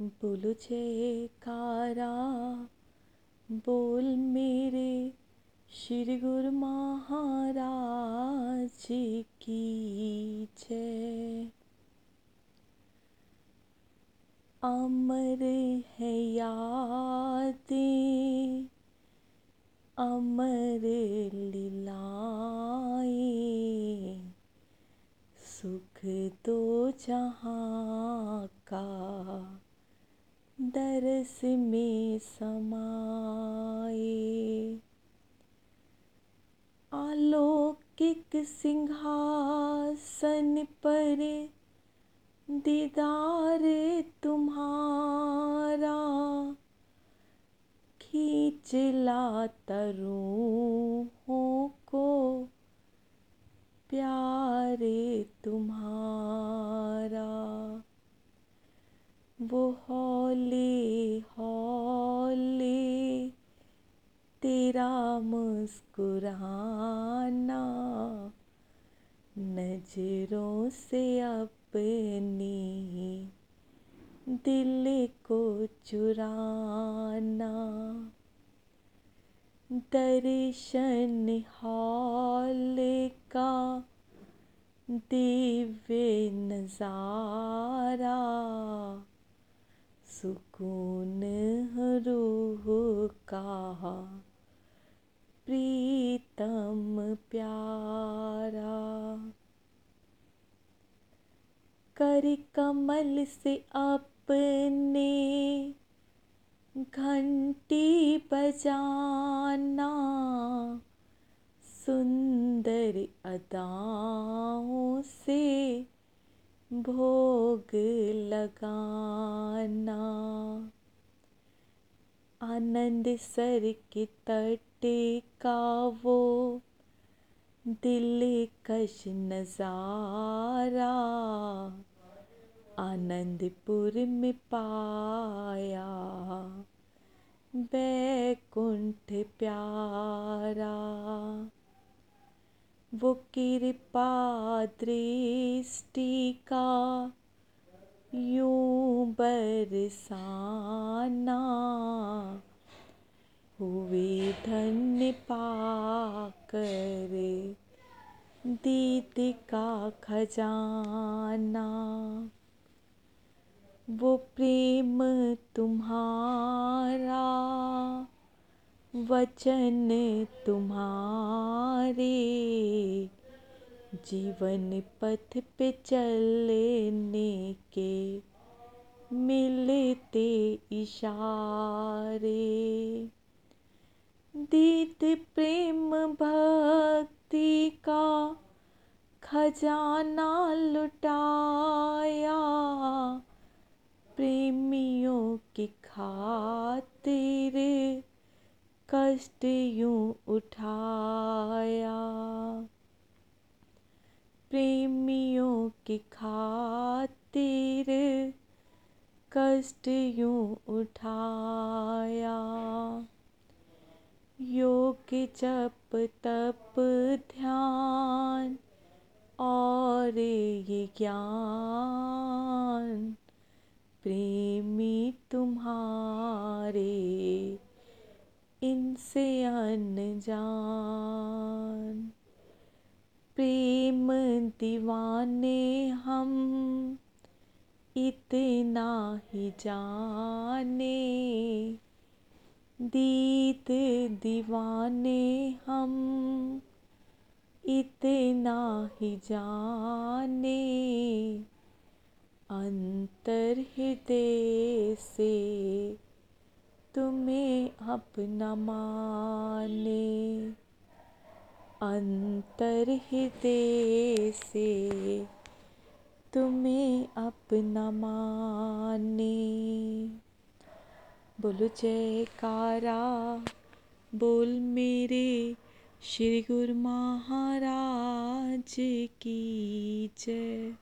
बोलो जयकारा बोल मेरे श्री गुरु महाराज की जय। अमर है यादें, अमर लीलाएँ, सुख दो जहाँ का दरस में समाए आलोकिक सिंहासन पर दीदार तुम्हारा खींच लाता रूहों मुस्कुराना, नज़रों से अपनी दिल को चुराना। दर्शन हॉल का दिव्य नज़ारा, सुकून रूह का प्रीतम प्यारा। कर कमल से अपने घंटी बजाना सुंदर अदाओं से भोग लगाना। आनंद सर के तट का वो दिल कश नज़ारा आनंदपुर में पाया बैकुंठ प्यारा। वो कृपा दृष्टि का यूँ बरसाना हुए धन्य पाकर दीद का खजाना। वो प्रेम तुम्हारा वचन तुम्हारे। जीवन पथ पे चलने के मिलते इशारे। दीद प्रेम भक्ति का खजाना लुटाया। प्रेमियों की खातिर कष्ट यूँ उठाया। प्रेमियों की खातिर कष्ट यूँ उठाया। योग जप तप ध्यान और ये ज्ञान, प्रेमी तुम्हारे, इनसे अनजान। प्रेम दीवाने हम, इतना ही जाने। दीद दीवाने हम, इतना ही जाने। अंतर हृदय से तुम्हें अपना माने। अंतर हृदय से तुम्हें अपना माने। बोलो, जयकारा, बोल मेरे श्री गुरु महाराज की जय।